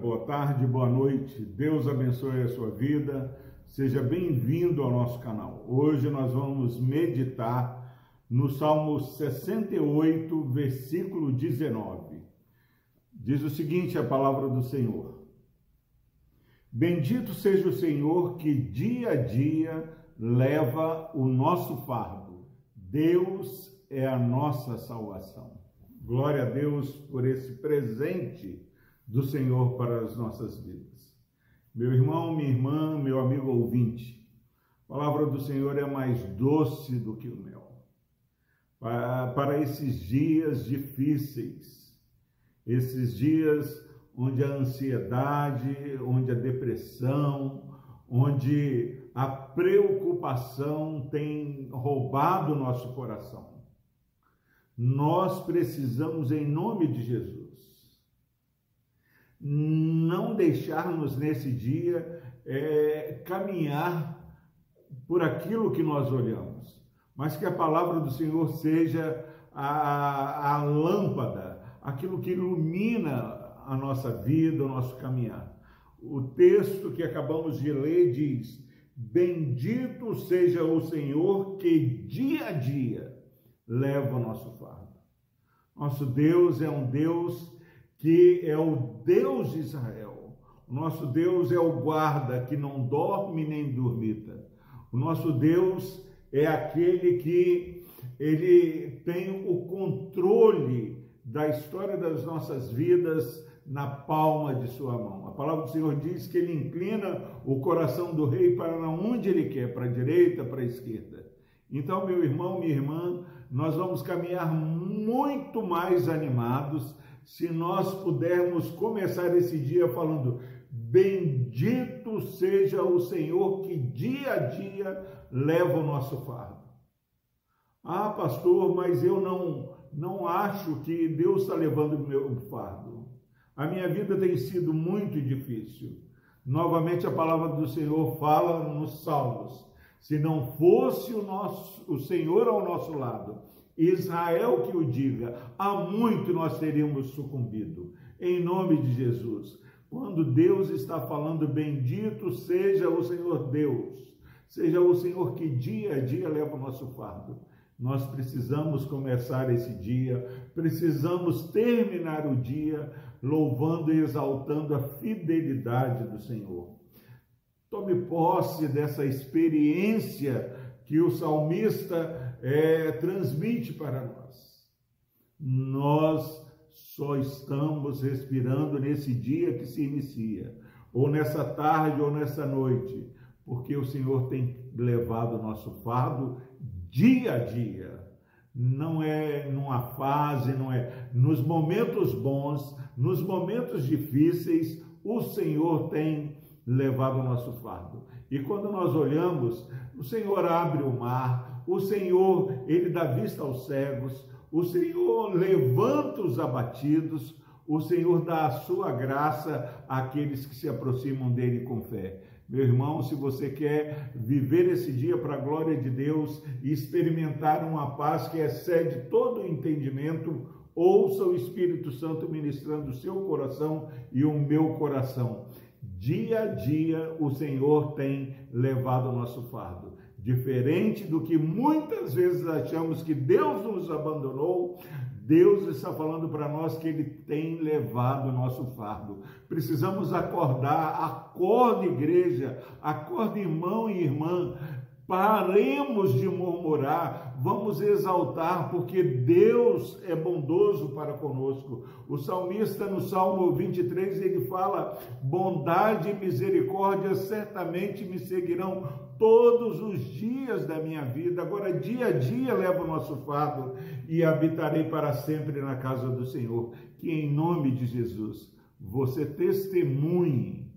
boa tarde, boa noite. Deus abençoe a sua vida. Seja bem-vindo ao nosso canal. Hoje nós vamos meditar no Salmo 68, versículo 19. Diz o seguinte a palavra do Senhor: Bendito seja o Senhor que dia a dia leva o nosso fardo. Deus é a nossa salvação. Glória a Deus por esse presente do Senhor para as nossas vidas. Meu irmão, minha irmã, meu amigo ouvinte, a palavra do Senhor é mais doce do que o mel. Para esses dias difíceis, esses dias onde a ansiedade, onde a depressão, onde a preocupação tem roubado o nosso coração. Nós precisamos, em nome de Jesus, não deixarmos nesse dia é, caminhar por aquilo que nós olhamos, mas que a palavra do Senhor seja a, a lâmpada, aquilo que ilumina a nossa vida, o nosso caminhar. O texto que acabamos de ler diz: Bendito seja o Senhor que dia a dia leva o nosso fardo. Nosso Deus é um Deus que é o Deus de Israel. O nosso Deus é o guarda que não dorme nem dormita. O nosso Deus é aquele que ele tem o controle da história das nossas vidas na palma de sua mão. A palavra do Senhor diz que ele inclina o coração do rei para onde ele quer, para a direita, para a esquerda. Então, meu irmão, minha irmã, nós vamos caminhar muito mais animados se nós pudermos começar esse dia falando: Bendito seja o Senhor que dia a dia leva o nosso fardo. Ah, pastor, mas eu não, não acho que Deus está levando o meu fardo. A minha vida tem sido muito difícil. Novamente a palavra do Senhor fala nos Salmos. Se não fosse o nosso o Senhor ao nosso lado, Israel que o diga, há muito nós teríamos sucumbido. Em nome de Jesus. Quando Deus está falando, bendito seja o Senhor Deus, seja o Senhor que dia a dia leva o nosso fardo. Nós precisamos começar esse dia, precisamos terminar o dia louvando e exaltando a fidelidade do Senhor. Tome posse dessa experiência que o salmista é, transmite para nós. Nós só estamos respirando nesse dia que se inicia, ou nessa tarde ou nessa noite, porque o Senhor tem levado o nosso fardo dia a dia. Não é numa fase, não é nos momentos bons, nos momentos difíceis, o Senhor tem levado o nosso fardo. E quando nós olhamos, o Senhor abre o mar, o Senhor, ele dá vista aos cegos, o Senhor levanta os abatidos, o Senhor dá a sua graça àqueles que se aproximam dele com fé. Meu irmão, se você quer viver esse dia para a glória de Deus e experimentar uma paz que excede todo o entendimento, ouça o Espírito Santo ministrando o seu coração e o meu coração. Dia a dia o Senhor tem levado o nosso fardo. Diferente do que muitas vezes achamos que Deus nos abandonou, Deus está falando para nós que Ele tem levado o nosso fardo. Precisamos acordar, acorde igreja, acorde irmão e irmã, Paremos de murmurar, vamos exaltar, porque Deus é bondoso para conosco. O salmista, no Salmo 23, ele fala: bondade e misericórdia certamente me seguirão todos os dias da minha vida. Agora, dia a dia, levo o nosso fardo e habitarei para sempre na casa do Senhor. Que em nome de Jesus você testemunhe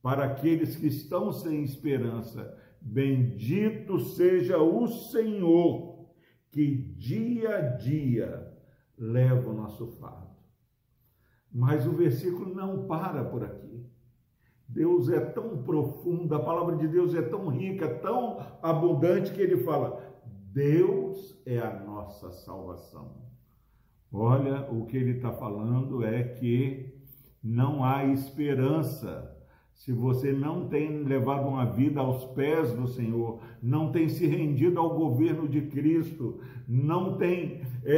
para aqueles que estão sem esperança Bendito seja o Senhor, que dia a dia leva o nosso fardo. Mas o versículo não para por aqui. Deus é tão profundo, a palavra de Deus é tão rica, tão abundante, que ele fala: Deus é a nossa salvação. Olha, o que ele está falando é que não há esperança. Se você não tem levado uma vida aos pés do Senhor, não tem se rendido ao governo de Cristo, não tem é,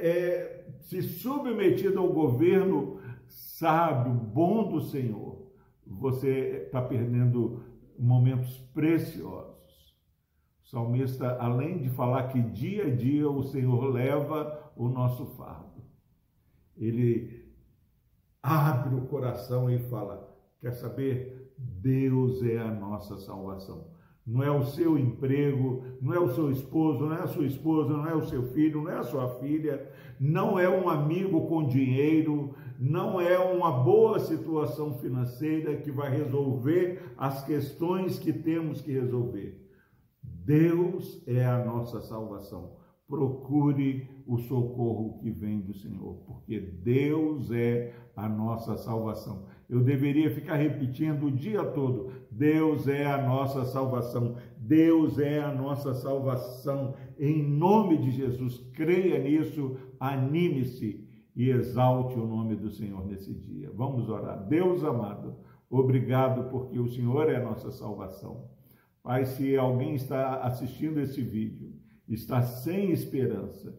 é, se submetido ao governo sábio, bom do Senhor, você está perdendo momentos preciosos. O salmista, além de falar que dia a dia o Senhor leva o nosso fardo, ele abre o coração e fala: Quer saber? Deus é a nossa salvação. Não é o seu emprego, não é o seu esposo, não é a sua esposa, não é o seu filho, não é a sua filha, não é um amigo com dinheiro, não é uma boa situação financeira que vai resolver as questões que temos que resolver. Deus é a nossa salvação. Procure o socorro que vem do Senhor, porque Deus é a nossa salvação. Eu deveria ficar repetindo o dia todo: Deus é a nossa salvação. Deus é a nossa salvação. Em nome de Jesus, creia nisso, anime-se e exalte o nome do Senhor nesse dia. Vamos orar. Deus amado, obrigado porque o Senhor é a nossa salvação. Pai, se alguém está assistindo esse vídeo, está sem esperança,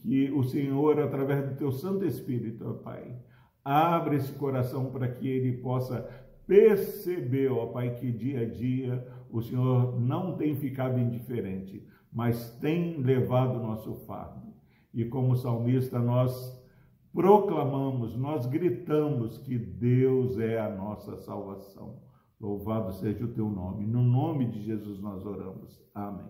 que o Senhor, através do teu Santo Espírito, ó Pai, abra esse coração para que ele possa perceber, ó Pai, que dia a dia o Senhor não tem ficado indiferente, mas tem levado o nosso fardo. E como salmista, nós proclamamos, nós gritamos que Deus é a nossa salvação. Louvado seja o teu nome. No nome de Jesus nós oramos. Amém.